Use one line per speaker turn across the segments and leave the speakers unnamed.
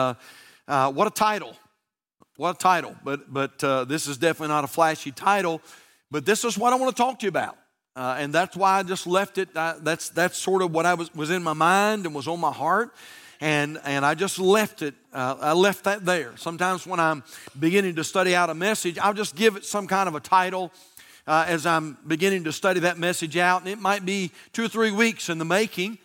Uh, uh, what a title. What a title. But, but uh, this is definitely not a flashy title, but this is what I want to talk to you about. Uh, and that's why I just left it. I, that's, that's sort of what I was, was in my mind and was on my heart. And, and I just left it. I left that there. Sometimes when I'm beginning to study out a message, I'll just give it some kind of a title as I'm beginning to study that message out. And it might be two or three weeks in the making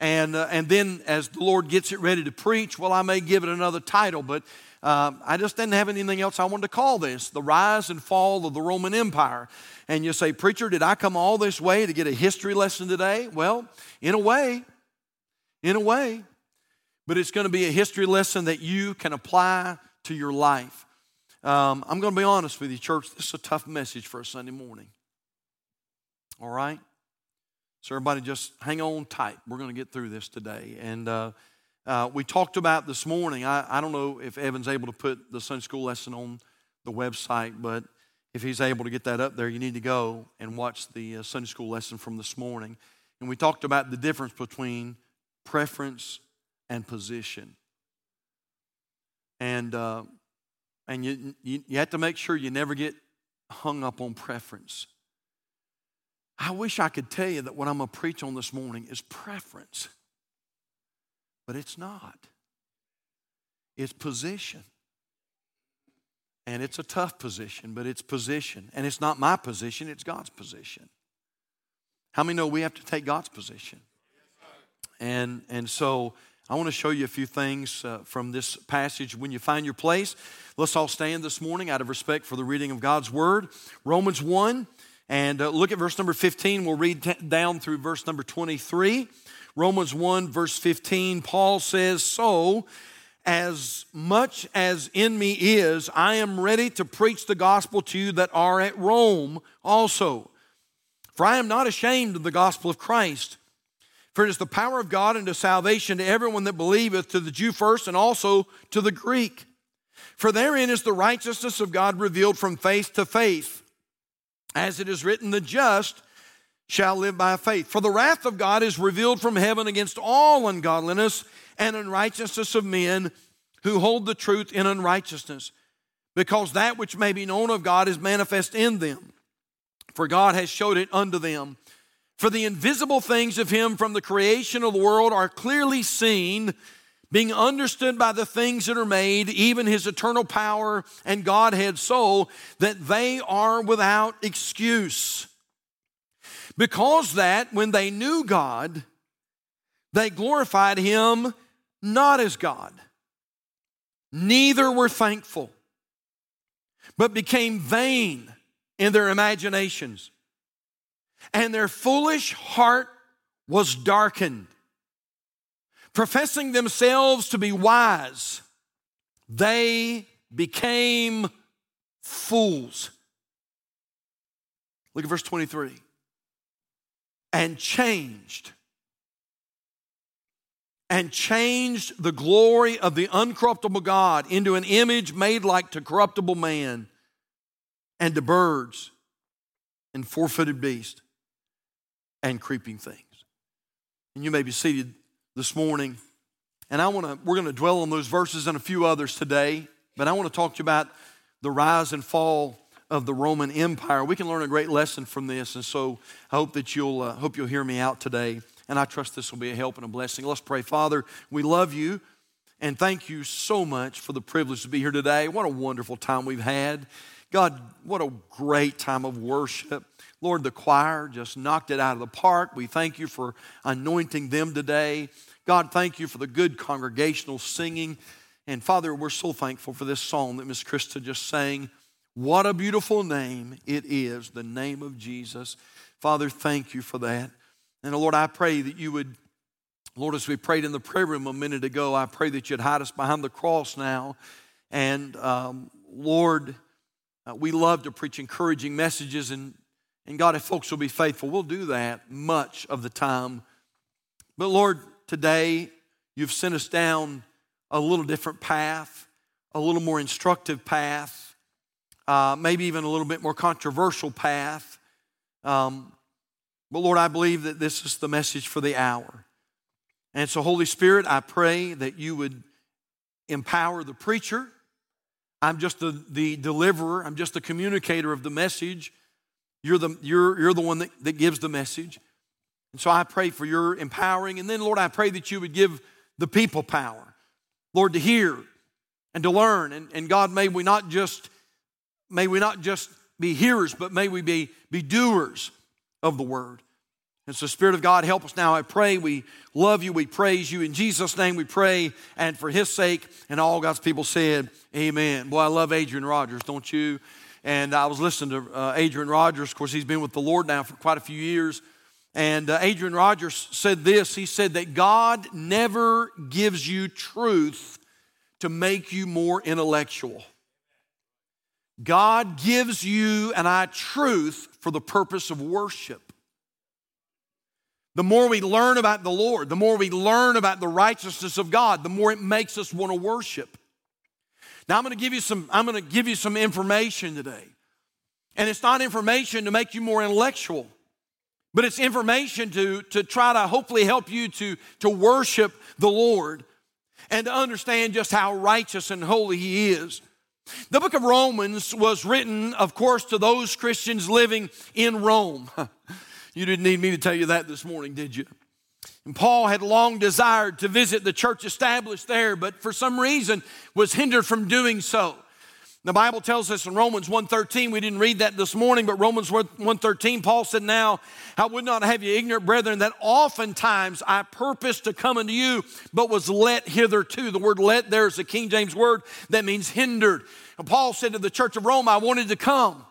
and, uh, and then as the Lord gets it ready to preach, well, I may give it another title, but uh, I just didn't have anything else I wanted to call this The Rise and Fall of the Roman Empire. And you say, Preacher, did I come all this way to get a history lesson today? Well, in a way, in a way, but it's going to be a history lesson that you can apply to your life. Um, I'm going to be honest with you, church. This is a tough message for a Sunday morning. All right? So, everybody, just hang on tight. We're going to get through this today. And uh, uh, we talked about this morning. I, I, don't know if Evan's able to put the Sunday school lesson on the website, but if he's able to get that up there, you need to go and watch the uh, Sunday school lesson from this morning. And we talked about the difference between preference and position. And, uh, and you, you, you have to make sure you never get hung up on preference I wish I could tell you that what I'm going to preach on this morning is preference, but it's not. It's position. And it's a tough position, but it's position. And it's not my position, it's God's position. How many know we have to take God's position? And, and so I want to show you a few things uh, from this passage. When you find your place, let's all stand this morning out of respect for the reading of God's word. Romans 1 and uh, look at verse number 15. We'll read t- down through verse number 23. Romans 1, verse 15, Paul says, So, as much as in me is, I am ready to preach the gospel to you that are at Rome also. For I am not ashamed of the gospel of Christ. For it is the power of God unto salvation to everyone that believeth, to the Jew first, and also to the Greek. For therein is the righteousness of God revealed from faith to faith. As it is written, the just shall live by faith. For the wrath of God is revealed from heaven against all ungodliness and unrighteousness of men who hold the truth in unrighteousness, because that which may be known of God is manifest in them. For God has showed it unto them. For the invisible things of him from the creation of the world are clearly seen being understood by the things that are made, even his eternal power and Godhead, so that they are without excuse. Because that, when they knew God, they glorified him not as God, neither were thankful, but became vain in their imaginations, and their foolish heart was darkened professing themselves to be wise, they became fools. Look at verse 23. And changed. And changed the glory of the uncorruptible God into an image made like to corruptible man and to birds and four footed beasts and creeping things. And you may be seated this morning. And I want to, we're going to dwell on those verses and a few others today, but I want to talk to you about the rise and fall of the Roman Empire. We can learn a great lesson from this, and so I hope that you'll uh, hope you'll hear me out today. And I trust this will be a help and a blessing. Let's pray, Father. We love you, and thank you so much for the privilege to be here today. What a wonderful time we've had, God. What a great time of worship. Lord, the choir just knocked it out of the park. We thank you for anointing them today. God, thank you for the good congregational singing. And Father, we're so thankful for this song that Miss Krista just sang. What a beautiful name it is, the name of Jesus. Father, thank you for that. And Lord, I pray that you would, Lord, as we prayed in the prayer room a minute ago, I pray that you'd hide us behind the cross now. And um, Lord, uh, we love to preach encouraging messages. And, and God, if folks will be faithful, we'll do that much of the time. But Lord, Today, you've sent us down a little different path, a little more instructive path, uh, maybe even a little bit more controversial path. Um, but Lord, I believe that this is the message for the hour. And so, Holy Spirit, I pray that you would empower the preacher. I'm just the, the deliverer, I'm just the communicator of the message. You're the, you're, you're the one that, that gives the message. And so I pray for your empowering. And then, Lord, I pray that you would give the people power, Lord, to hear and to learn. And, and God, may we not just may we not just be hearers, but may we be, be doers of the word. And so, Spirit of God, help us now. I pray we love you, we praise you. In Jesus' name we pray, and for his sake, and all God's people said, Amen. Boy, I love Adrian Rogers, don't you? And I was listening to uh, Adrian Rogers. Of course, he's been with the Lord now for quite a few years. And uh, Adrian Rogers said this he said that God never gives you truth to make you more intellectual. God gives you and I truth for the purpose of worship. The more we learn about the Lord, the more we learn about the righteousness of God, the more it makes us want to worship. Now I'm going to give you some I'm going to give you some information today. And it's not information to make you more intellectual but it's information to, to try to hopefully help you to, to worship the Lord and to understand just how righteous and holy He is. The book of Romans was written, of course, to those Christians living in Rome. you didn't need me to tell you that this morning, did you? And Paul had long desired to visit the church established there, but for some reason was hindered from doing so. The Bible tells us in Romans 1:13, we didn't read that this morning, but Romans 1:13, Paul said, "Now I would not have you ignorant, brethren, that oftentimes I purposed to come unto you, but was let hitherto." The word "let" there is a King James word that means hindered. And Paul said to the church of Rome, "I wanted to come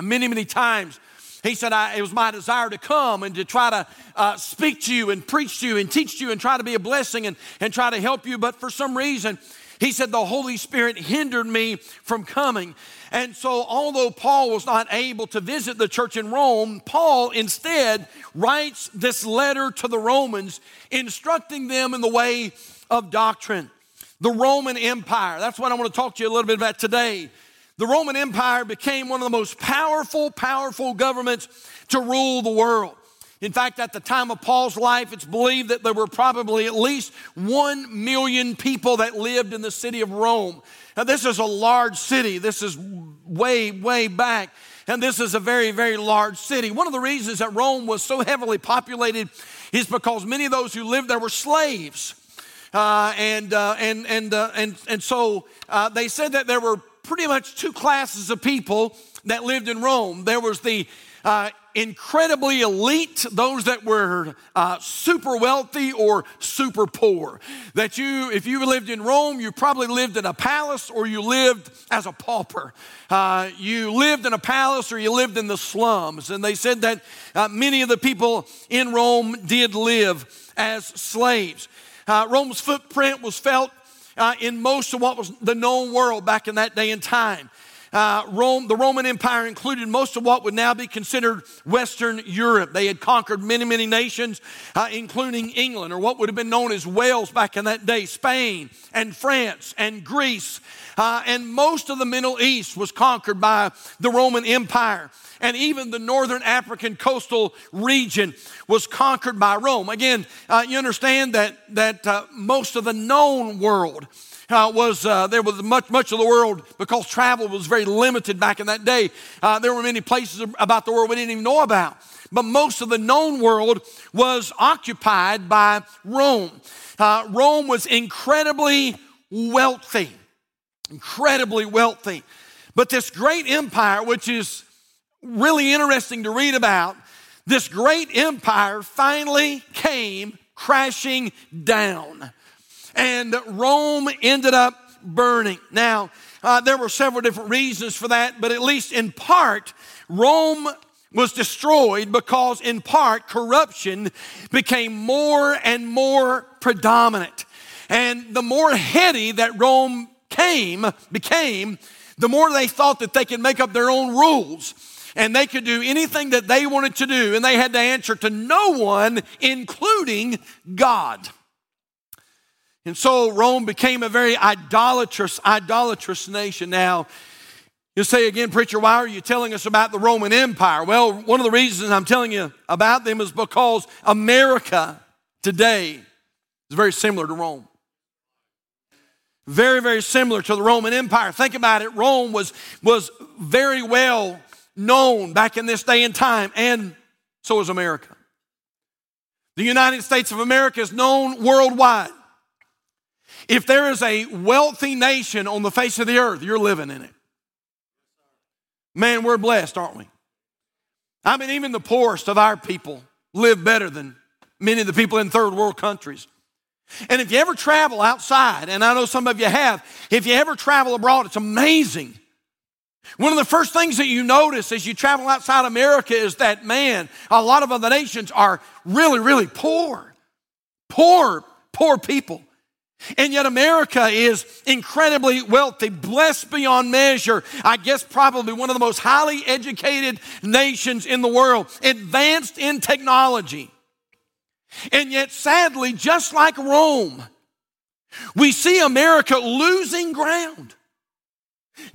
many, many times." He said, It was my desire to come and to try to uh, speak to you and preach to you and teach to you and try to be a blessing and, and try to help you. But for some reason, he said, The Holy Spirit hindered me from coming. And so, although Paul was not able to visit the church in Rome, Paul instead writes this letter to the Romans, instructing them in the way of doctrine. The Roman Empire, that's what I want to talk to you a little bit about today. The Roman Empire became one of the most powerful, powerful governments to rule the world. In fact, at the time of Paul's life, it's believed that there were probably at least one million people that lived in the city of Rome. Now, this is a large city. This is way, way back. And this is a very, very large city. One of the reasons that Rome was so heavily populated is because many of those who lived there were slaves. Uh, and, uh, and, and, uh, and, and so uh, they said that there were pretty much two classes of people that lived in Rome. There was the uh, incredibly elite, those that were uh, super wealthy or super poor. That you, if you lived in Rome, you probably lived in a palace or you lived as a pauper. Uh, you lived in a palace or you lived in the slums. And they said that uh, many of the people in Rome did live as slaves. Uh, Rome's footprint was felt uh, in most of what was the known world back in that day and time uh, Rome, the Roman Empire included most of what would now be considered Western Europe. They had conquered many, many nations, uh, including England, or what would have been known as Wales back in that day, Spain and France and Greece. Uh, and most of the Middle East was conquered by the Roman Empire. And even the northern African coastal region was conquered by Rome. Again, uh, you understand that, that uh, most of the known world uh, was uh, there was much much of the world because travel was very limited back in that day. Uh, there were many places about the world we didn't even know about, but most of the known world was occupied by Rome. Uh, Rome was incredibly wealthy, incredibly wealthy. But this great empire, which is really interesting to read about, this great empire finally came crashing down and Rome ended up burning. Now, uh, there were several different reasons for that, but at least in part, Rome was destroyed because, in part, corruption became more and more predominant. And the more heady that Rome came, became, the more they thought that they could make up their own rules and they could do anything that they wanted to do, and they had to answer to no one, including God. And so Rome became a very idolatrous, idolatrous nation. Now, you say again, preacher, why are you telling us about the Roman Empire? Well, one of the reasons I'm telling you about them is because America today is very similar to Rome. Very, very similar to the Roman Empire. Think about it. Rome was, was very well known back in this day and time, and so is America. The United States of America is known worldwide. If there is a wealthy nation on the face of the earth, you're living in it. Man, we're blessed, aren't we? I mean, even the poorest of our people live better than many of the people in third world countries. And if you ever travel outside, and I know some of you have, if you ever travel abroad, it's amazing. One of the first things that you notice as you travel outside America is that, man, a lot of other nations are really, really poor. Poor, poor people. And yet, America is incredibly wealthy, blessed beyond measure. I guess probably one of the most highly educated nations in the world, advanced in technology. And yet, sadly, just like Rome, we see America losing ground.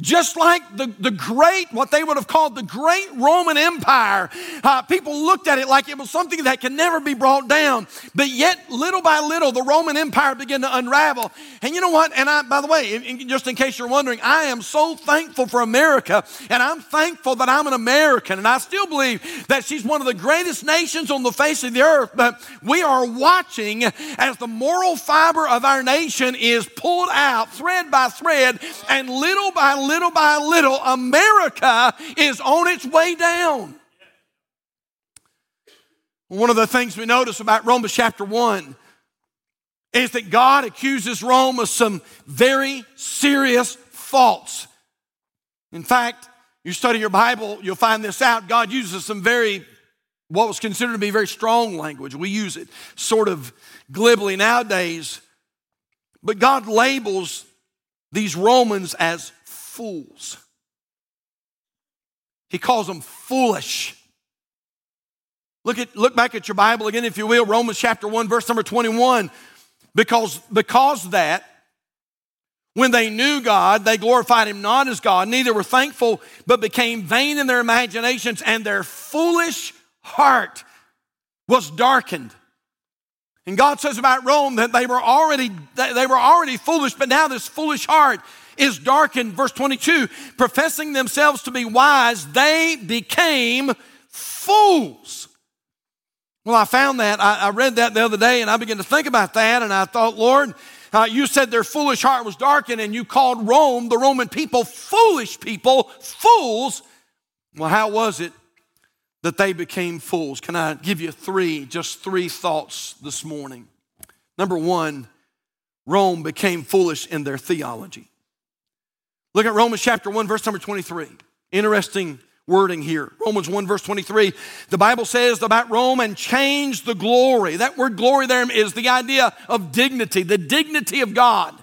Just like the, the great, what they would have called the great Roman Empire, uh, people looked at it like it was something that can never be brought down. But yet, little by little, the Roman Empire began to unravel. And you know what? And I, by the way, in, in, just in case you're wondering, I am so thankful for America, and I'm thankful that I'm an American. And I still believe that she's one of the greatest nations on the face of the earth. But we are watching as the moral fiber of our nation is pulled out thread by thread and little by little by little America is on its way down. One of the things we notice about Romans chapter 1 is that God accuses Rome of some very serious faults. In fact, you study your Bible, you'll find this out. God uses some very, what was considered to be very strong language. We use it sort of glibly nowadays. But God labels these Romans as fools. He calls them foolish. Look, at, look back at your Bible again, if you will, Romans chapter 1, verse number 21. Because, because that, when they knew God, they glorified him not as God, neither were thankful, but became vain in their imaginations, and their foolish heart was darkened. And God says about Rome that they were already, they were already foolish, but now this foolish heart is darkened. Verse 22 professing themselves to be wise, they became fools. Well, I found that. I, I read that the other day and I began to think about that and I thought, Lord, uh, you said their foolish heart was darkened and you called Rome, the Roman people, foolish people, fools. Well, how was it that they became fools? Can I give you three, just three thoughts this morning? Number one, Rome became foolish in their theology. Look at Romans chapter 1, verse number 23. Interesting wording here. Romans 1, verse 23. The Bible says about Rome and change the glory. That word glory there is the idea of dignity, the dignity of God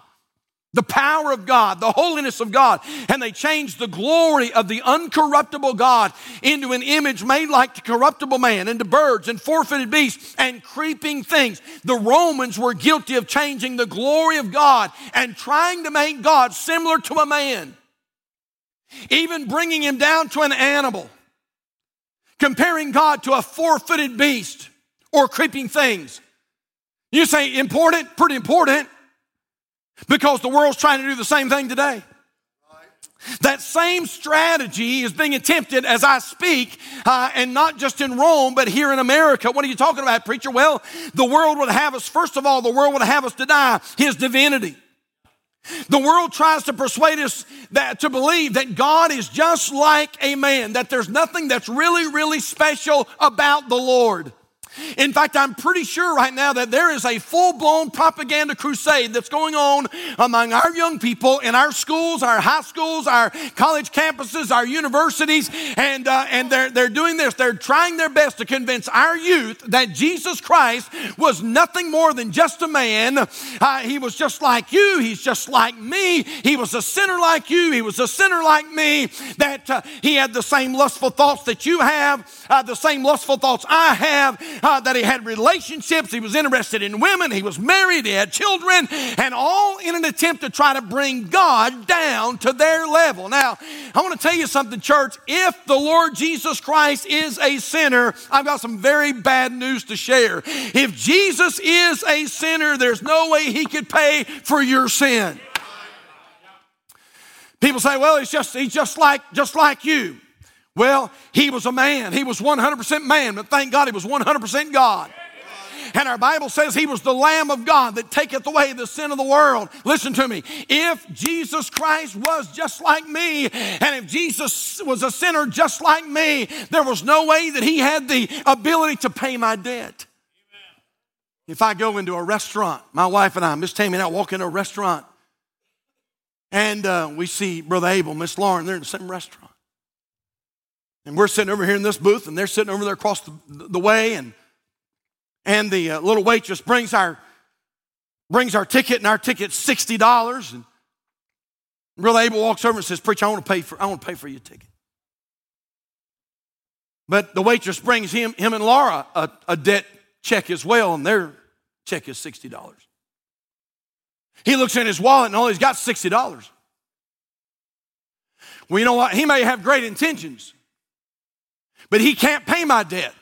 the power of God, the holiness of God, and they changed the glory of the uncorruptible God into an image made like the corruptible man, into birds and forfeited beasts and creeping things. The Romans were guilty of changing the glory of God and trying to make God similar to a man, even bringing him down to an animal, comparing God to a four-footed beast or creeping things. You say important? Pretty important because the world's trying to do the same thing today. That same strategy is being attempted as I speak, uh, and not just in Rome, but here in America. What are you talking about, preacher? Well, the world would have us, first of all, the world would have us deny his divinity. The world tries to persuade us that, to believe that God is just like a man, that there's nothing that's really, really special about the Lord. In fact, I'm pretty sure right now that there is a full blown propaganda crusade that's going on among our young people in our schools, our high schools, our college campuses, our universities, and, uh, and they're, they're doing this. They're trying their best to convince our youth that Jesus Christ was nothing more than just a man. Uh, he was just like you, he's just like me, he was a sinner like you, he was a sinner like me, that uh, he had the same lustful thoughts that you have, uh, the same lustful thoughts I have uh, that he had relationships, he was interested in women, he was married, he had children, and all in an attempt to try to bring God down to their level. Now, I want to tell you something, church. If the Lord Jesus Christ is a sinner, I've got some very bad news to share. If Jesus is a sinner, there's no way he could pay for your sin. People say, well, he's just, he's just like, just like you. Well, he was a man. He was 100% man, but thank God he was 100% God. And our Bible says he was the Lamb of God that taketh away the sin of the world. Listen to me. If Jesus Christ was just like me, and if Jesus was a sinner just like me, there was no way that he had the ability to pay my debt. If I go into a restaurant, my wife and I, Miss Tammy and I walk into a restaurant, and uh, we see Brother Abel, Miss Lauren, they're in the same restaurant. And we're sitting over here in this booth, and they're sitting over there across the, the way, and, and the uh, little waitress brings our, brings our ticket, and our ticket's $60. And Brother Abel walks over and says, Preacher, I want to pay for, I want to pay for your ticket. But the waitress brings him, him and Laura a, a debt check as well, and their check is $60. He looks in his wallet and all he's got $60. Well, you know what? He may have great intentions, but he can't pay my debt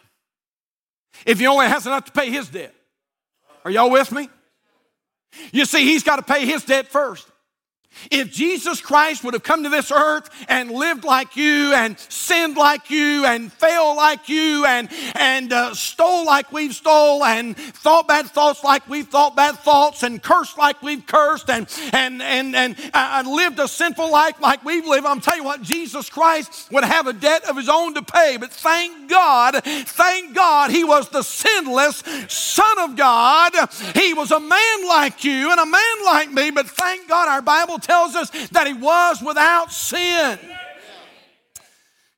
if he only has enough to pay his debt. Are y'all with me? You see, he's got to pay his debt first. If Jesus Christ would have come to this earth and lived like you and sinned like you and failed like you and, and uh, stole like we've stole and thought bad thoughts like we've thought bad thoughts and cursed like we've cursed and, and, and, and uh, lived a sinful life like we've lived, I'm telling you what, Jesus Christ would have a debt of his own to pay. But thank God, thank God he was the sinless Son of God. He was a man like you and a man like me, but thank God our Bible tells us that he was without sin.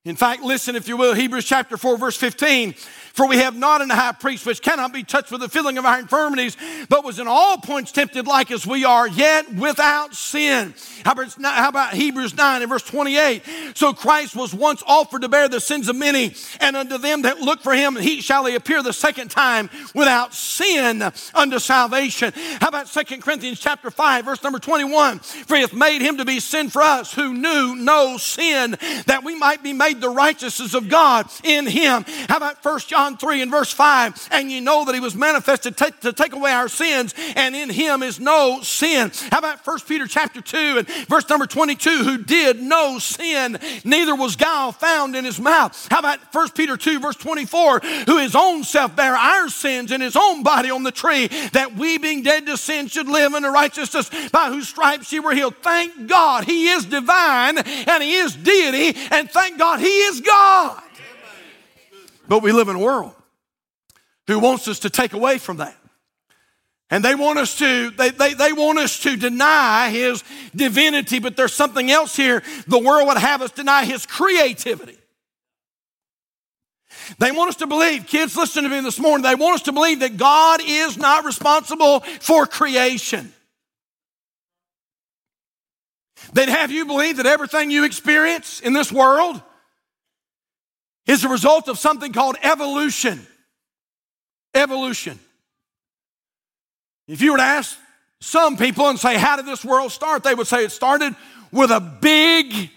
In fact, listen, if you will, Hebrews chapter 4, verse 15 for we have not an high priest which cannot be touched with the feeling of our infirmities, but was in all points tempted like as we are, yet without sin. How about Hebrews 9 and verse 28? So Christ was once offered to bear the sins of many, and unto them that look for him, he shall he appear the second time without sin unto salvation. How about 2 Corinthians chapter 5, verse number 21? For he hath made him to be sin for us who knew no sin, that we might be made the righteousness of God in him. How about 1 John? John 3 and verse 5, and you know that he was manifested to, to take away our sins, and in him is no sin. How about 1 Peter chapter 2 and verse number 22, who did no sin, neither was guile found in his mouth. How about 1 Peter 2 verse 24, who his own self bare our sins in his own body on the tree, that we being dead to sin should live in the righteousness by whose stripes ye were healed. Thank God he is divine and he is deity, and thank God he is God. But we live in a world who wants us to take away from that. And they want us to, they, they, they want us to deny his divinity, but there's something else here. The world would have us deny his creativity. They want us to believe, kids, listen to me this morning. They want us to believe that God is not responsible for creation. They'd have you believe that everything you experience in this world is a result of something called evolution. Evolution. If you were to ask some people and say, How did this world start? they would say it started with a big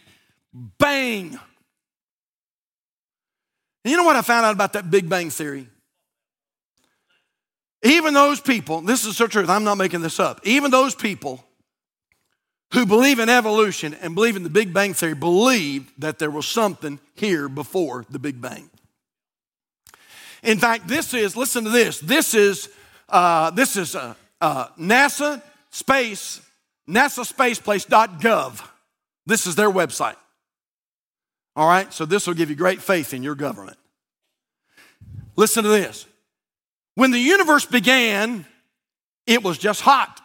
bang. And you know what I found out about that big bang theory? Even those people, this is the truth, I'm not making this up, even those people who believe in evolution and believe in the Big Bang Theory believed that there was something here before the Big Bang. In fact, this is, listen to this, this is, uh, this is uh, uh, NASA space, nasaSpacePlace.gov. This is their website. All right, so this will give you great faith in your government. Listen to this. When the universe began, it was just hot.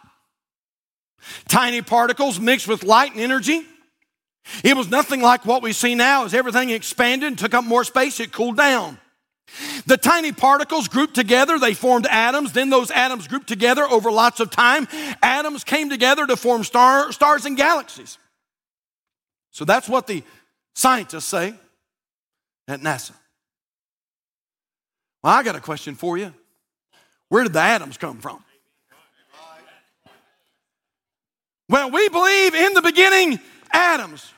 Tiny particles mixed with light and energy. It was nothing like what we see now as everything expanded and took up more space, it cooled down. The tiny particles grouped together, they formed atoms. Then those atoms grouped together over lots of time. Atoms came together to form star, stars and galaxies. So that's what the scientists say at NASA. Well, I got a question for you. Where did the atoms come from? Well, we believe in the beginning, Adam's.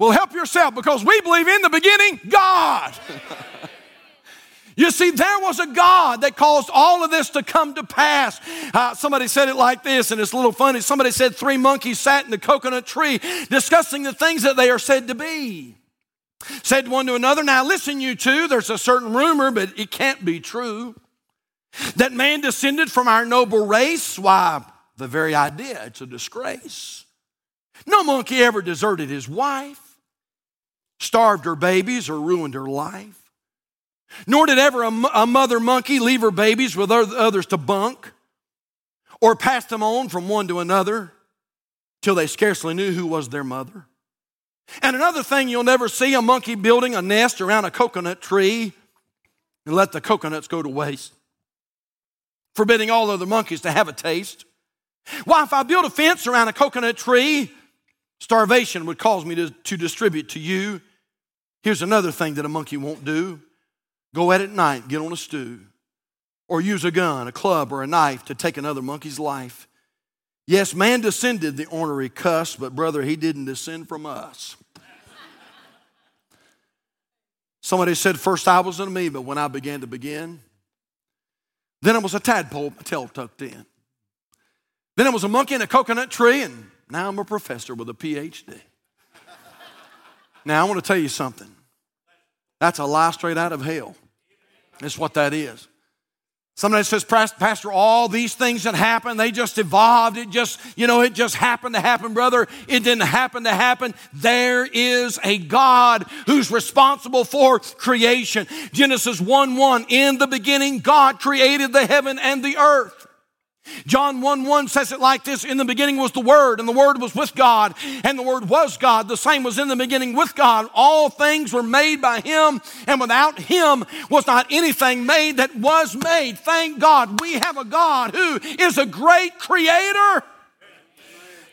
Well, help yourself because we believe in the beginning, God. You see, there was a God that caused all of this to come to pass. Uh, somebody said it like this, and it's a little funny. Somebody said three monkeys sat in the coconut tree discussing the things that they are said to be. Said one to another, Now listen, you two, there's a certain rumor, but it can't be true, that man descended from our noble race. Why? the very idea. It's a disgrace. No monkey ever deserted his wife, starved her babies, or ruined her life. Nor did ever a, mother monkey leave her babies with others to bunk or pass them on from one to another till they scarcely knew who was their mother. And another thing you'll never see a monkey building a nest around a coconut tree and let the coconuts go to waste, forbidding all other monkeys to have a taste. Why, if I build a fence around a coconut tree, starvation would cause me to, to distribute to you. Here's another thing that a monkey won't do go at it at night, get on a stew, or use a gun, a club, or a knife to take another monkey's life. Yes, man descended the ornery cuss, but brother, he didn't descend from us. Somebody said, First I was an amoeba when I began to begin. Then I was a tadpole, tail tucked in. Then I was a monkey in a coconut tree, and now I'm a professor with a PhD. now I want to tell you something. That's a lie straight out of hell. That's what that is. Somebody says, Pastor, all these things that happened, they just evolved. It just, you know, it just happened to happen, brother. It didn't happen to happen. There is a God who's responsible for creation. Genesis 1 1, in the beginning, God created the heaven and the earth. John 1 1 says it like this In the beginning was the Word, and the Word was with God, and the Word was God. The same was in the beginning with God. All things were made by Him, and without Him was not anything made that was made. Thank God we have a God who is a great creator.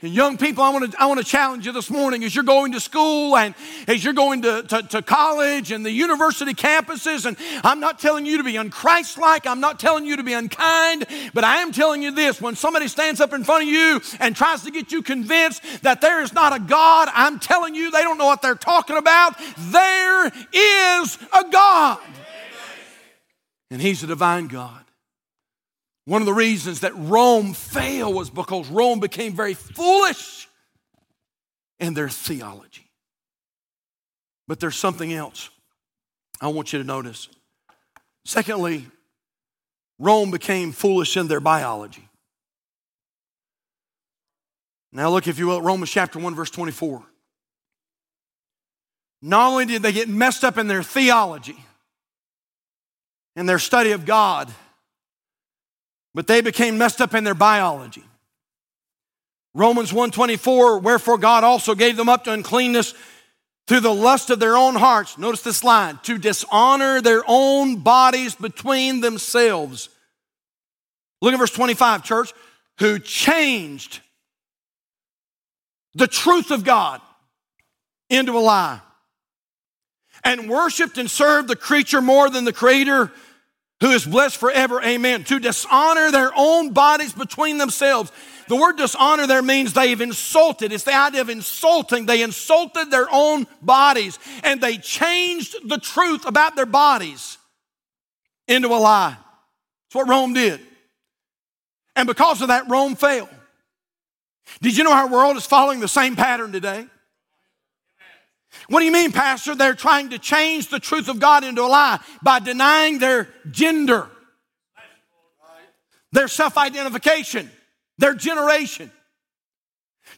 And young people, I want to I want to challenge you this morning as you're going to school and as you're going to, to, to college and the university campuses. And I'm not telling you to be unchristlike. I'm not telling you to be unkind, but I am telling you this: when somebody stands up in front of you and tries to get you convinced that there is not a God, I'm telling you they don't know what they're talking about. There is a God. And He's a divine God. One of the reasons that Rome failed was because Rome became very foolish in their theology. But there's something else I want you to notice. Secondly, Rome became foolish in their biology. Now, look, if you will, Romans chapter 1, verse 24. Not only did they get messed up in their theology and their study of God, but they became messed up in their biology. Romans 1:24 wherefore God also gave them up to uncleanness through the lust of their own hearts notice this line to dishonor their own bodies between themselves Look at verse 25 church who changed the truth of God into a lie and worshiped and served the creature more than the creator who is blessed forever, amen, to dishonor their own bodies between themselves. The word dishonor there means they've insulted. It's the idea of insulting. They insulted their own bodies and they changed the truth about their bodies into a lie. That's what Rome did. And because of that, Rome fell. Did you know our world is following the same pattern today? What do you mean, Pastor? They're trying to change the truth of God into a lie by denying their gender, their self identification, their generation.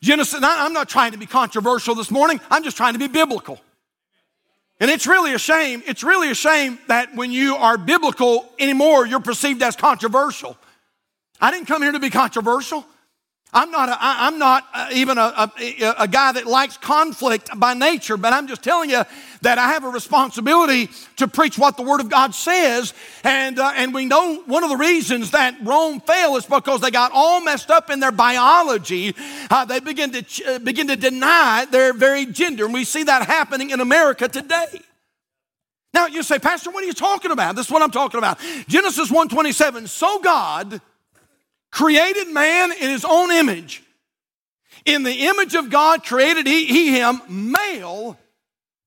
Genesis, I'm not trying to be controversial this morning, I'm just trying to be biblical. And it's really a shame. It's really a shame that when you are biblical anymore, you're perceived as controversial. I didn't come here to be controversial. I'm not, a, I, I'm not uh, even a, a, a guy that likes conflict by nature, but I'm just telling you that I have a responsibility to preach what the Word of God says. And, uh, and we know one of the reasons that Rome failed is because they got all messed up in their biology. Uh, they begin to, uh, begin to deny their very gender. And we see that happening in America today. Now you say, Pastor, what are you talking about? This is what I'm talking about. Genesis one twenty seven. So God created man in his own image. In the image of God created he, he him male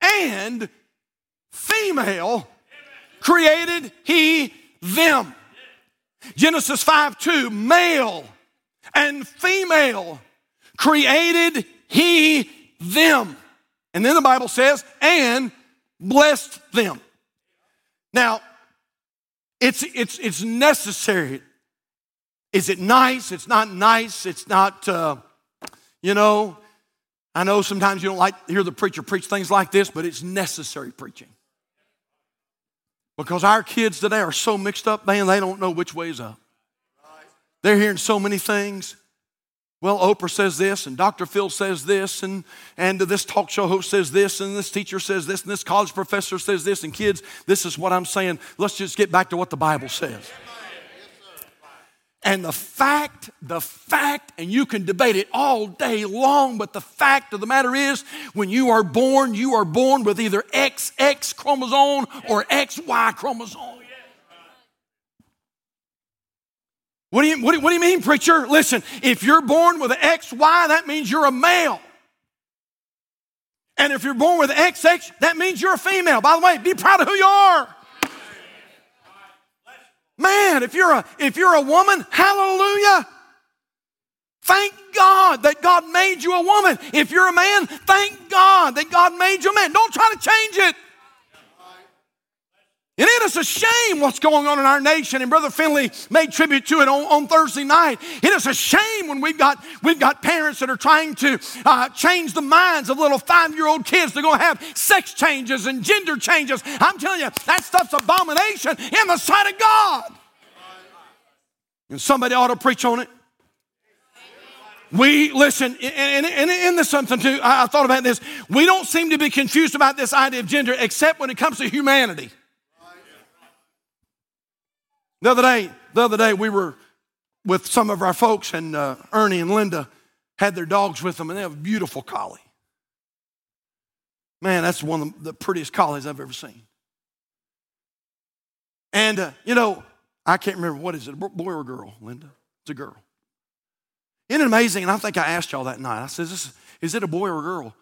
and female created he them. Genesis 5 2, male and female created he them. And then the Bible says, and blessed them. Now, it's, it's, it's necessary is it nice? It's not nice. It's not, uh, you know, I know sometimes you don't like to hear the preacher preach things like this, but it's necessary preaching. Because our kids today are so mixed up, man, they don't know which way is up. They're hearing so many things. Well, Oprah says this, and Dr. Phil says this, and, and this talk show host says this, and this teacher says this, and this college professor says this, and kids, this is what I'm saying. Let's just get back to what the Bible says. And the fact, the fact, and you can debate it all day long, but the fact of the matter is, when you are born, you are born with either XX chromosome or XY chromosome. What do, you, what, do, what do you mean, preacher? Listen, if you're born with an XY, that means you're a male. And if you're born with an XX, that means you're a female. By the way, be proud of who you are. Man, if you're a, if you're a woman, hallelujah. Thank God that God made you a woman. If you're a man, thank God that God made you a man. Don't try to change it. It is a shame what's going on in our nation, and Brother Finley made tribute to it on, on Thursday night. It is a shame when we've got, we've got parents that are trying to uh, change the minds of little five year old kids. They're going to have sex changes and gender changes. I'm telling you, that stuff's abomination in the sight of God. And somebody ought to preach on it. We listen, and, and, and this something too. I, I thought about this. We don't seem to be confused about this idea of gender, except when it comes to humanity. The other day, the other day we were with some of our folks, and uh, Ernie and Linda had their dogs with them, and they have a beautiful collie. Man, that's one of the prettiest collies I've ever seen. And, uh, you know, I can't remember what is it, boy or girl, Linda? It's a girl. Isn't it amazing? And I think I asked y'all that night. I said, is, is, it a boy or a girl?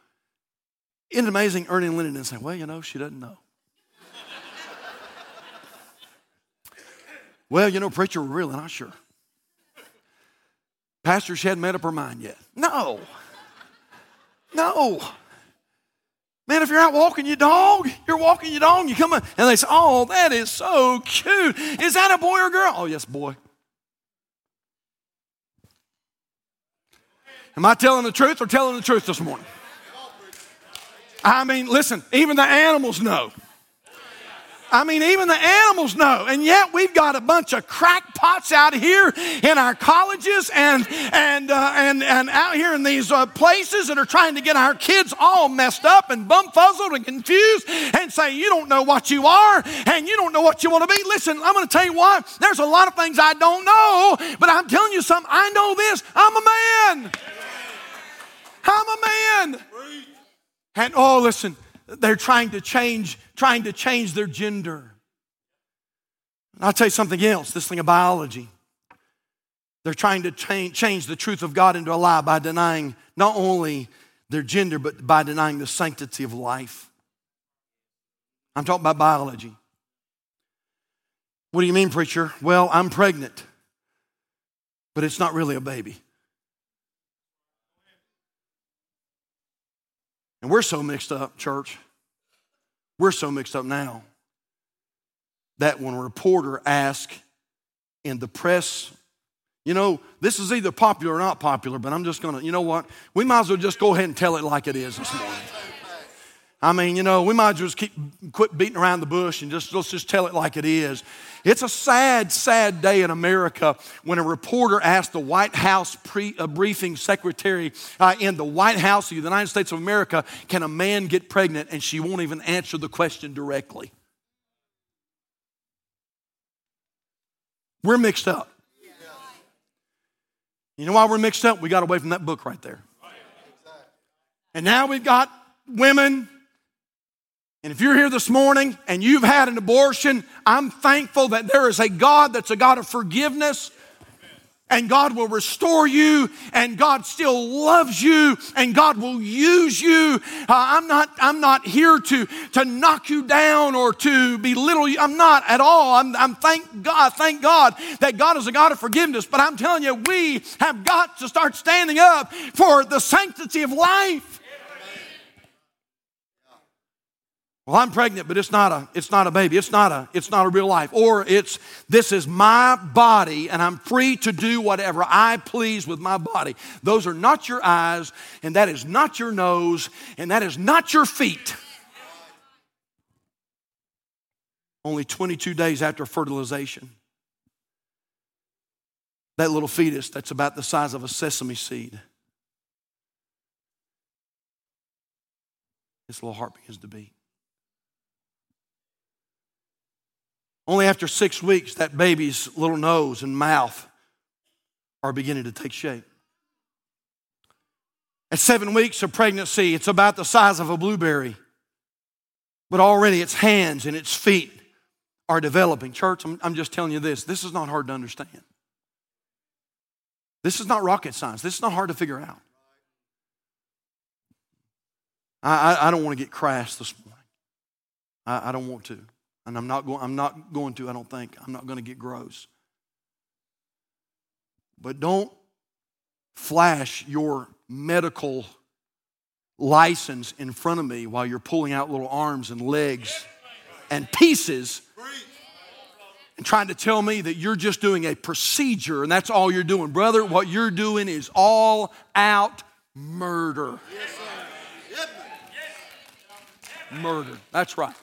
Isn't it amazing? Ernie and Linda didn't say, well, you know, she doesn't know. Well, you know, preacher, we're really not sure. Pastor, she hadn't made up her mind yet. No. No. Man, if you're out walking your dog, you're walking your dog, you come up and they say, Oh, that is so cute. Is that a boy or girl? Oh, yes, boy. Am I telling the truth or telling the truth this morning? I mean, listen, even the animals know. I mean, even the animals know. And yet we've got a bunch of crackpots out here in our colleges and, and, uh, and, and out here in these uh, places that are trying to get our kids all messed up and bumfuzzled and confused and say, you don't know what you are and you don't know what you want to be. Listen, I'm going to tell you what, there's a lot of things I don't know, but I'm telling you something. I know this. I'm a man. I'm a man. And oh, listen, they're trying to change, trying to change their gender. I'll tell you something else, this thing of biology. They're trying to change, change the truth of God into a lie by denying not only their gender, but by denying the sanctity of life. I'm talking about biology. What do you mean, preacher? Well, I'm pregnant, but it's not really a baby. And we're so mixed up, church. We're so mixed up now that when a reporter asks in the press, you know, this is either popular or not popular, but I'm just gonna, you know what? We might as well just go ahead and tell it like it is this morning. I mean, you know, we might just keep quit beating around the bush and just let's just tell it like it is. It's a sad, sad day in America when a reporter asked the White House pre, uh, briefing secretary uh, in the White House of the United States of America, "Can a man get pregnant?" and she won't even answer the question directly. We're mixed up. You know why we're mixed up? We got away from that book right there. And now we've got women and if you're here this morning and you've had an abortion, I'm thankful that there is a God that's a God of forgiveness. And God will restore you, and God still loves you, and God will use you. Uh, I'm, not, I'm not here to, to knock you down or to belittle you. I'm not at all. I'm, I'm thank God, thank God that God is a God of forgiveness. But I'm telling you, we have got to start standing up for the sanctity of life. Well, I'm pregnant, but it's not a it's not a baby. It's not a it's not a real life. Or it's this is my body and I'm free to do whatever I please with my body. Those are not your eyes and that is not your nose and that is not your feet. Only 22 days after fertilization, that little fetus that's about the size of a sesame seed, its little heart begins to beat. Only after six weeks, that baby's little nose and mouth are beginning to take shape. At seven weeks of pregnancy, it's about the size of a blueberry, but already its hands and its feet are developing. Church, I'm, I'm just telling you this this is not hard to understand. This is not rocket science, this is not hard to figure out. I, I, I don't want to get crass this morning, I, I don't want to. And I'm not going, I'm not going to, I don't think. I'm not going to get gross. But don't flash your medical license in front of me while you're pulling out little arms and legs and pieces and trying to tell me that you're just doing a procedure and that's all you're doing. Brother, what you're doing is all out murder. Murder. That's right.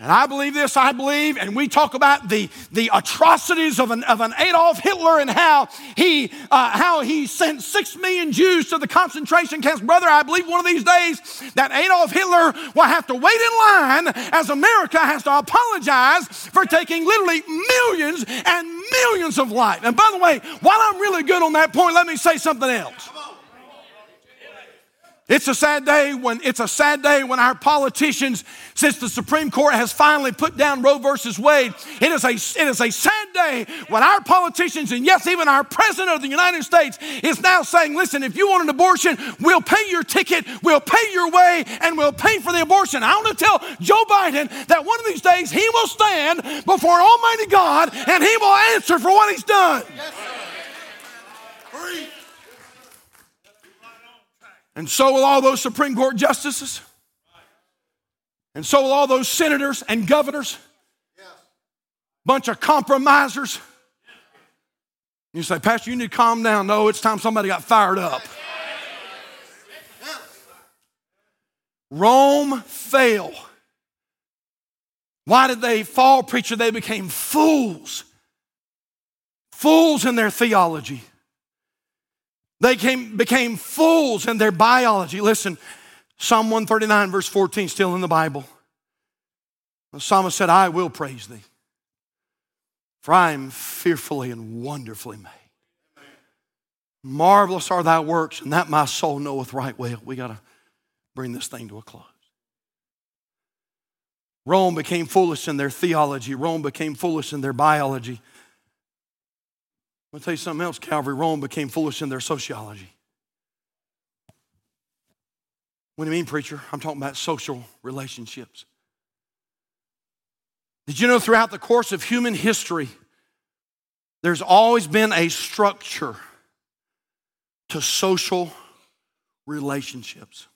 And I believe this, I believe, and we talk about the, the atrocities of an, of an Adolf Hitler and how he, uh, how he sent six million Jews to the concentration camps. Brother, I believe one of these days that Adolf Hitler will have to wait in line as America has to apologize for taking literally millions and millions of lives. And by the way, while I'm really good on that point, let me say something else. It's a sad day when it's a sad day when our politicians, since the Supreme Court has finally put down Roe versus Wade, it is a it is a sad day when our politicians and yes, even our president of the United States is now saying, listen, if you want an abortion, we'll pay your ticket, we'll pay your way, and we'll pay for the abortion. I want to tell Joe Biden that one of these days he will stand before Almighty God and he will answer for what he's done. Yes, and so will all those Supreme Court justices. And so will all those senators and governors. Bunch of compromisers. You say, Pastor, you need to calm down. No, it's time somebody got fired up. Rome fell. Why did they fall, preacher? They became fools. Fools in their theology. They came, became fools in their biology. Listen, Psalm 139, verse 14, still in the Bible. The psalmist said, I will praise thee, for I am fearfully and wonderfully made. Marvelous are thy works, and that my soul knoweth right well. We got to bring this thing to a close. Rome became foolish in their theology, Rome became foolish in their biology. I'm going to tell you something else. Calvary Rome became foolish in their sociology. What do you mean, preacher? I'm talking about social relationships. Did you know throughout the course of human history, there's always been a structure to social relationships?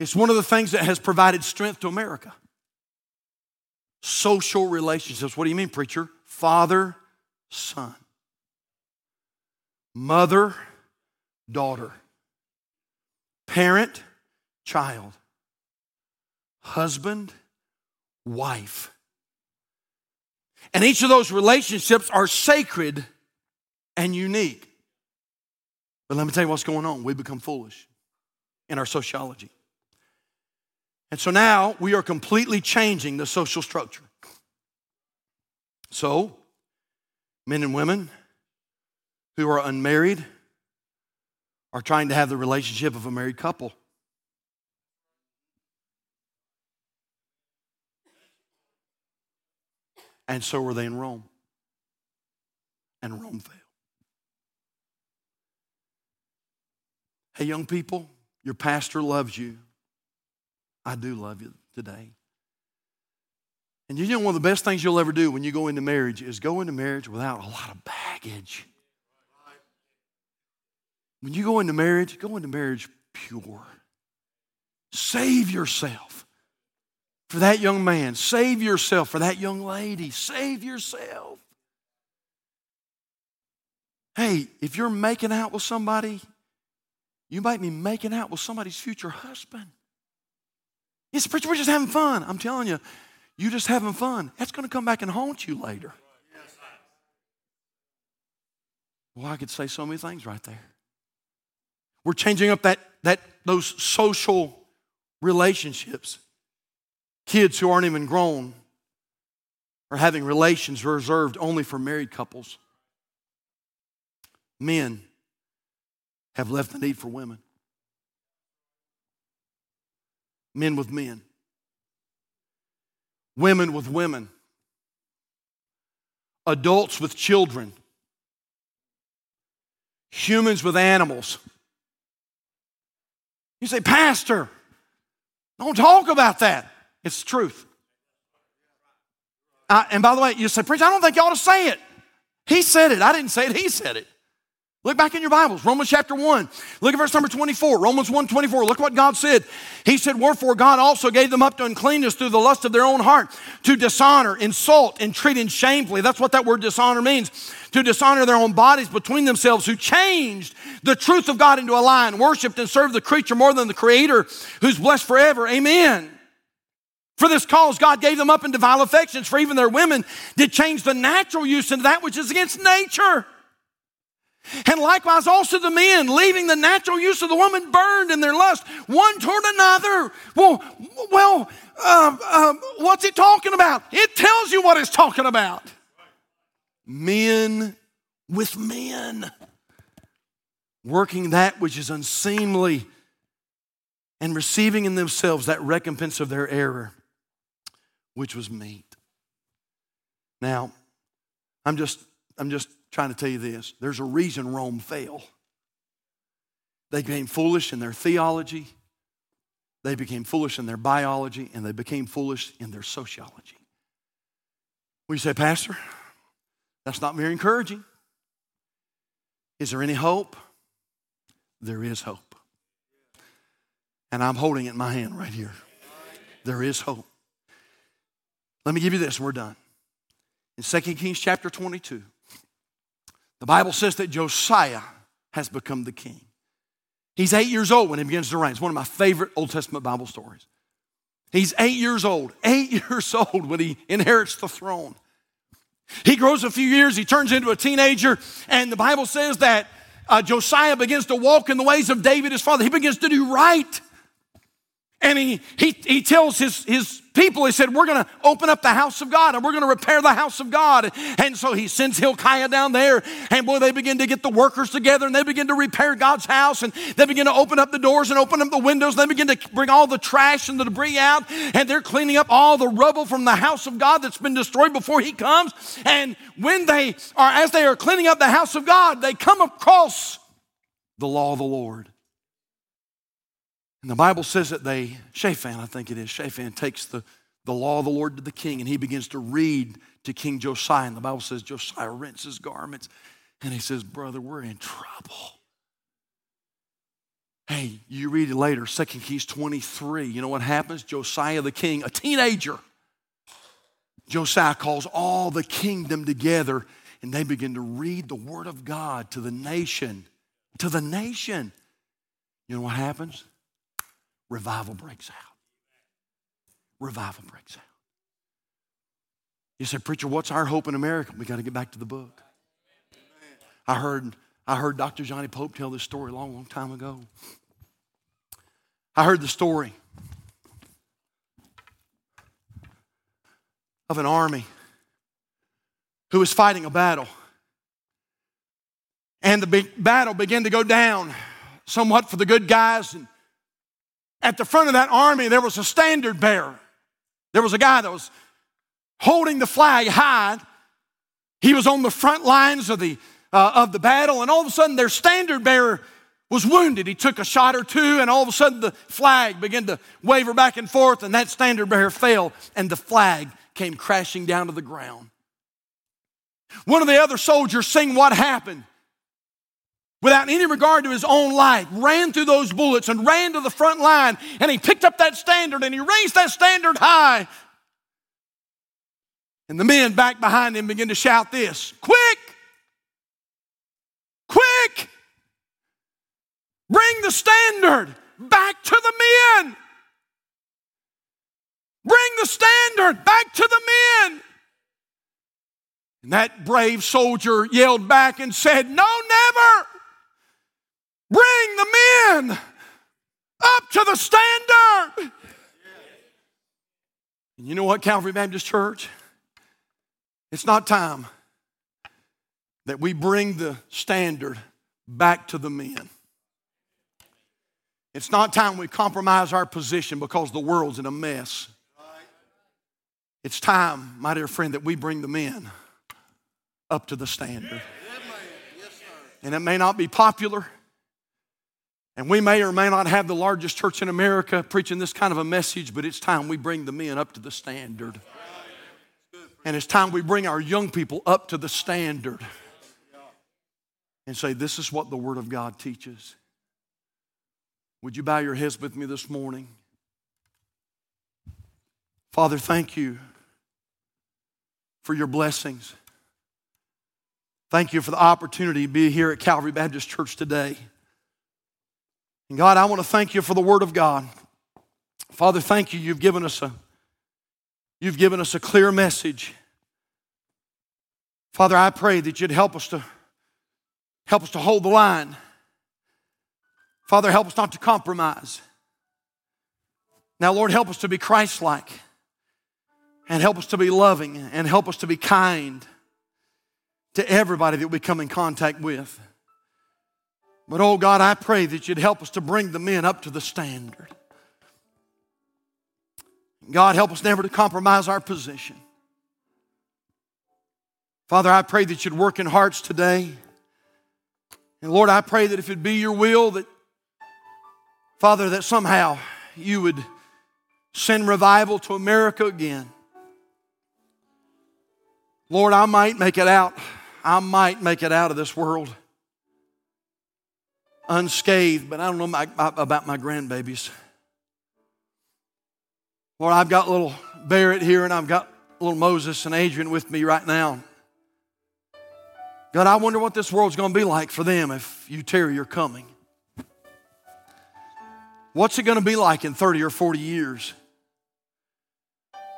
It's one of the things that has provided strength to America. Social relationships. What do you mean, preacher? Father, son. Mother, daughter. Parent, child. Husband, wife. And each of those relationships are sacred and unique. But let me tell you what's going on. We become foolish in our sociology. And so now we are completely changing the social structure. So men and women who are unmarried are trying to have the relationship of a married couple. And so were they in Rome. And Rome failed. Hey, young people, your pastor loves you. I do love you today. And you know, one of the best things you'll ever do when you go into marriage is go into marriage without a lot of baggage. When you go into marriage, go into marriage pure. Save yourself for that young man. Save yourself for that young lady. Save yourself. Hey, if you're making out with somebody, you might be making out with somebody's future husband. It's, we're just having fun. I'm telling you, you just having fun, that's going to come back and haunt you later. Well, I could say so many things right there. We're changing up that, that those social relationships. Kids who aren't even grown are having relations reserved only for married couples. Men have left the need for women. Men with men women with women, adults with children, humans with animals. You say, Pastor, don't talk about that. It's truth. I, and by the way, you say, Preacher, I don't think you ought to say it. He said it. I didn't say it. He said it. Look back in your Bibles, Romans chapter 1. Look at verse number 24, Romans 1 24. Look what God said. He said, Wherefore God also gave them up to uncleanness through the lust of their own heart, to dishonor, insult, and treat in shamefully. That's what that word dishonor means. To dishonor their own bodies between themselves, who changed the truth of God into a lie and worshiped and served the creature more than the creator, who's blessed forever. Amen. For this cause, God gave them up into vile affections, for even their women did change the natural use into that which is against nature. And likewise, also the men, leaving the natural use of the woman, burned in their lust one toward another. Well, well um, um, what's it talking about? It tells you what it's talking about. Men with men, working that which is unseemly and receiving in themselves that recompense of their error, which was meet. Now, I'm just, I'm just trying to tell you this there's a reason Rome fell. They became foolish in their theology, they became foolish in their biology, and they became foolish in their sociology. We say, Pastor, that's not very encouraging. Is there any hope? There is hope. And I'm holding it in my hand right here. There is hope. Let me give you this, we're done. In 2 Kings chapter 22, the Bible says that Josiah has become the king. He's eight years old when he begins to reign. It's one of my favorite Old Testament Bible stories. He's eight years old, eight years old when he inherits the throne. He grows a few years, he turns into a teenager, and the Bible says that uh, Josiah begins to walk in the ways of David, his father. He begins to do right and he, he, he tells his, his people, he said, We're going to open up the house of God and we're going to repair the house of God. And so he sends Hilkiah down there, and boy, they begin to get the workers together and they begin to repair God's house and they begin to open up the doors and open up the windows. They begin to bring all the trash and the debris out, and they're cleaning up all the rubble from the house of God that's been destroyed before he comes. And when they are, as they are cleaning up the house of God, they come across the law of the Lord. And the Bible says that they, Shaphan, I think it is, Shaphan takes the, the law of the Lord to the king and he begins to read to King Josiah. And the Bible says Josiah rents his garments and he says, Brother, we're in trouble. Hey, you read it later, 2 Kings 23. You know what happens? Josiah the king, a teenager, Josiah calls all the kingdom together and they begin to read the word of God to the nation. To the nation. You know what happens? revival breaks out. Revival breaks out. You say, Preacher, what's our hope in America? We got to get back to the book. I heard, I heard Dr. Johnny Pope tell this story a long, long time ago. I heard the story of an army who was fighting a battle. And the battle began to go down somewhat for the good guys and at the front of that army, there was a standard bearer. There was a guy that was holding the flag high. He was on the front lines of the, uh, of the battle, and all of a sudden, their standard bearer was wounded. He took a shot or two, and all of a sudden, the flag began to waver back and forth, and that standard bearer fell, and the flag came crashing down to the ground. One of the other soldiers seeing what happened without any regard to his own life, ran through those bullets and ran to the front line. And he picked up that standard and he raised that standard high. And the men back behind him began to shout this Quick! Quick! Bring the standard back to the men! Bring the standard back to the men! And that brave soldier yelled back and said, No, never! Bring the men up to the standard. And you know what, Calvary Baptist Church? It's not time that we bring the standard back to the men. It's not time we compromise our position because the world's in a mess. It's time, my dear friend, that we bring the men up to the standard. And it may not be popular, and we may or may not have the largest church in America preaching this kind of a message, but it's time we bring the men up to the standard. And it's time we bring our young people up to the standard and say, This is what the Word of God teaches. Would you bow your heads with me this morning? Father, thank you for your blessings. Thank you for the opportunity to be here at Calvary Baptist Church today. And God, I want to thank you for the Word of God. Father, thank you. You've given us a, you've given us a clear message. Father, I pray that you'd help us to help us to hold the line. Father, help us not to compromise. Now, Lord, help us to be Christ like and help us to be loving and help us to be kind to everybody that we come in contact with. But oh God, I pray that you'd help us to bring the men up to the standard. God, help us never to compromise our position. Father, I pray that you'd work in hearts today. And Lord, I pray that if it be your will, that Father, that somehow you would send revival to America again. Lord, I might make it out. I might make it out of this world unscathed, but I don't know my, my, about my grandbabies. Lord, I've got little Barrett here and I've got little Moses and Adrian with me right now. God, I wonder what this world's going to be like for them if you tarry your coming. What's it going to be like in 30 or 40 years?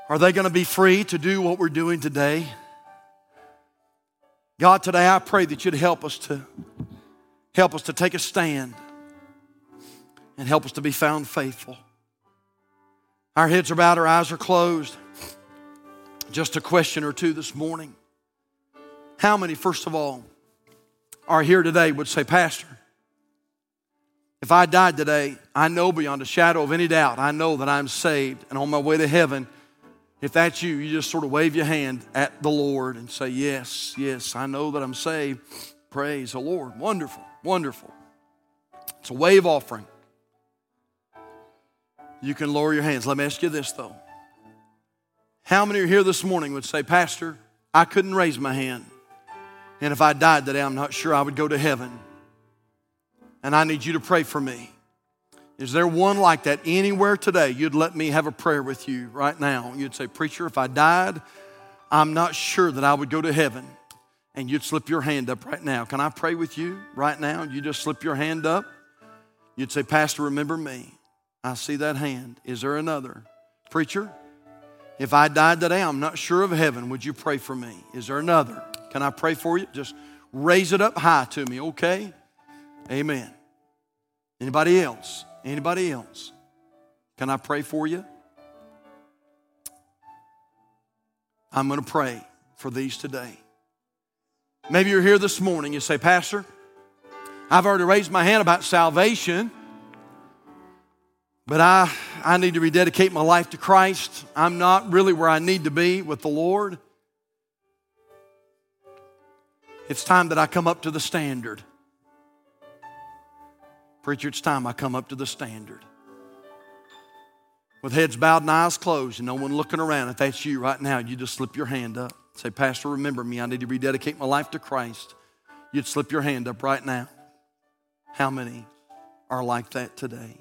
Are they going to be free to do what we're doing today? God, today I pray that you'd help us to Help us to take a stand and help us to be found faithful. Our heads are bowed, our eyes are closed. Just a question or two this morning. How many, first of all, are here today would say, Pastor, if I died today, I know beyond a shadow of any doubt, I know that I'm saved and on my way to heaven. If that's you, you just sort of wave your hand at the Lord and say, Yes, yes, I know that I'm saved. Praise the Lord. Wonderful. Wonderful. It's a wave offering. You can lower your hands. Let me ask you this, though. How many are here this morning would say, Pastor, I couldn't raise my hand. And if I died today, I'm not sure I would go to heaven. And I need you to pray for me. Is there one like that anywhere today? You'd let me have a prayer with you right now. You'd say, Preacher, if I died, I'm not sure that I would go to heaven and you'd slip your hand up right now. Can I pray with you right now? You just slip your hand up. You'd say, Pastor, remember me. I see that hand. Is there another? Preacher, if I died today, I'm not sure of heaven. Would you pray for me? Is there another? Can I pray for you? Just raise it up high to me, okay? Amen. Anybody else? Anybody else? Can I pray for you? I'm going to pray for these today. Maybe you're here this morning, you say, Pastor, I've already raised my hand about salvation, but I, I need to rededicate my life to Christ. I'm not really where I need to be with the Lord. It's time that I come up to the standard. Preacher, it's time I come up to the standard. With heads bowed and eyes closed and no one looking around, if that's you right now, you just slip your hand up. Say, Pastor, remember me. I need to rededicate my life to Christ. You'd slip your hand up right now. How many are like that today?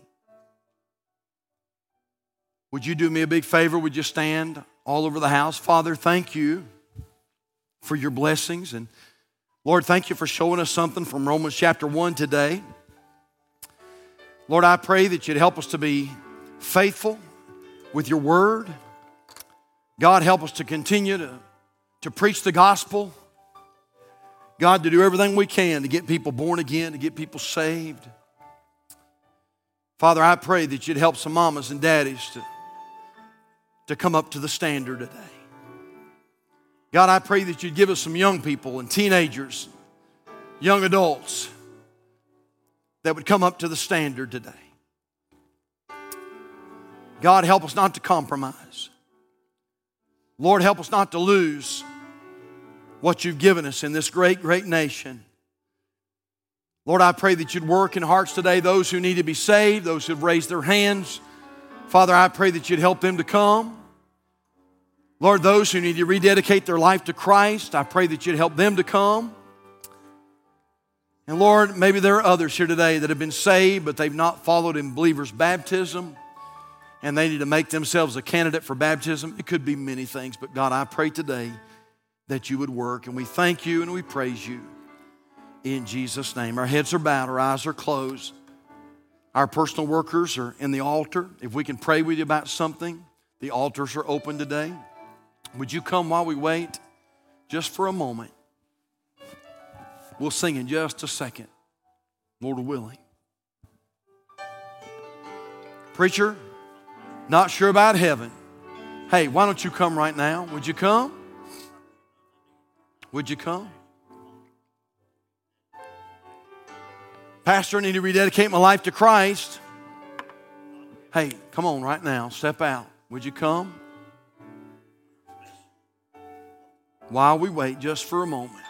Would you do me a big favor? Would you stand all over the house? Father, thank you for your blessings. And Lord, thank you for showing us something from Romans chapter 1 today. Lord, I pray that you'd help us to be faithful with your word. God, help us to continue to to preach the gospel. God, to do everything we can to get people born again, to get people saved. Father, I pray that you'd help some mamas and daddies to, to come up to the standard today. God, I pray that you'd give us some young people and teenagers, young adults that would come up to the standard today. God, help us not to compromise. Lord, help us not to lose what you've given us in this great, great nation. Lord, I pray that you'd work in hearts today, those who need to be saved, those who've raised their hands. Father, I pray that you'd help them to come. Lord, those who need to rededicate their life to Christ, I pray that you'd help them to come. And Lord, maybe there are others here today that have been saved, but they've not followed in believers' baptism, and they need to make themselves a candidate for baptism. It could be many things, but God, I pray today that you would work. And we thank you and we praise you in Jesus' name. Our heads are bowed, our eyes are closed. Our personal workers are in the altar. If we can pray with you about something, the altars are open today. Would you come while we wait just for a moment? We'll sing in just a second, Lord willing. Preacher, not sure about heaven. Hey, why don't you come right now? Would you come? Would you come? Pastor, I need to rededicate my life to Christ. Hey, come on right now. Step out. Would you come? While we wait just for a moment.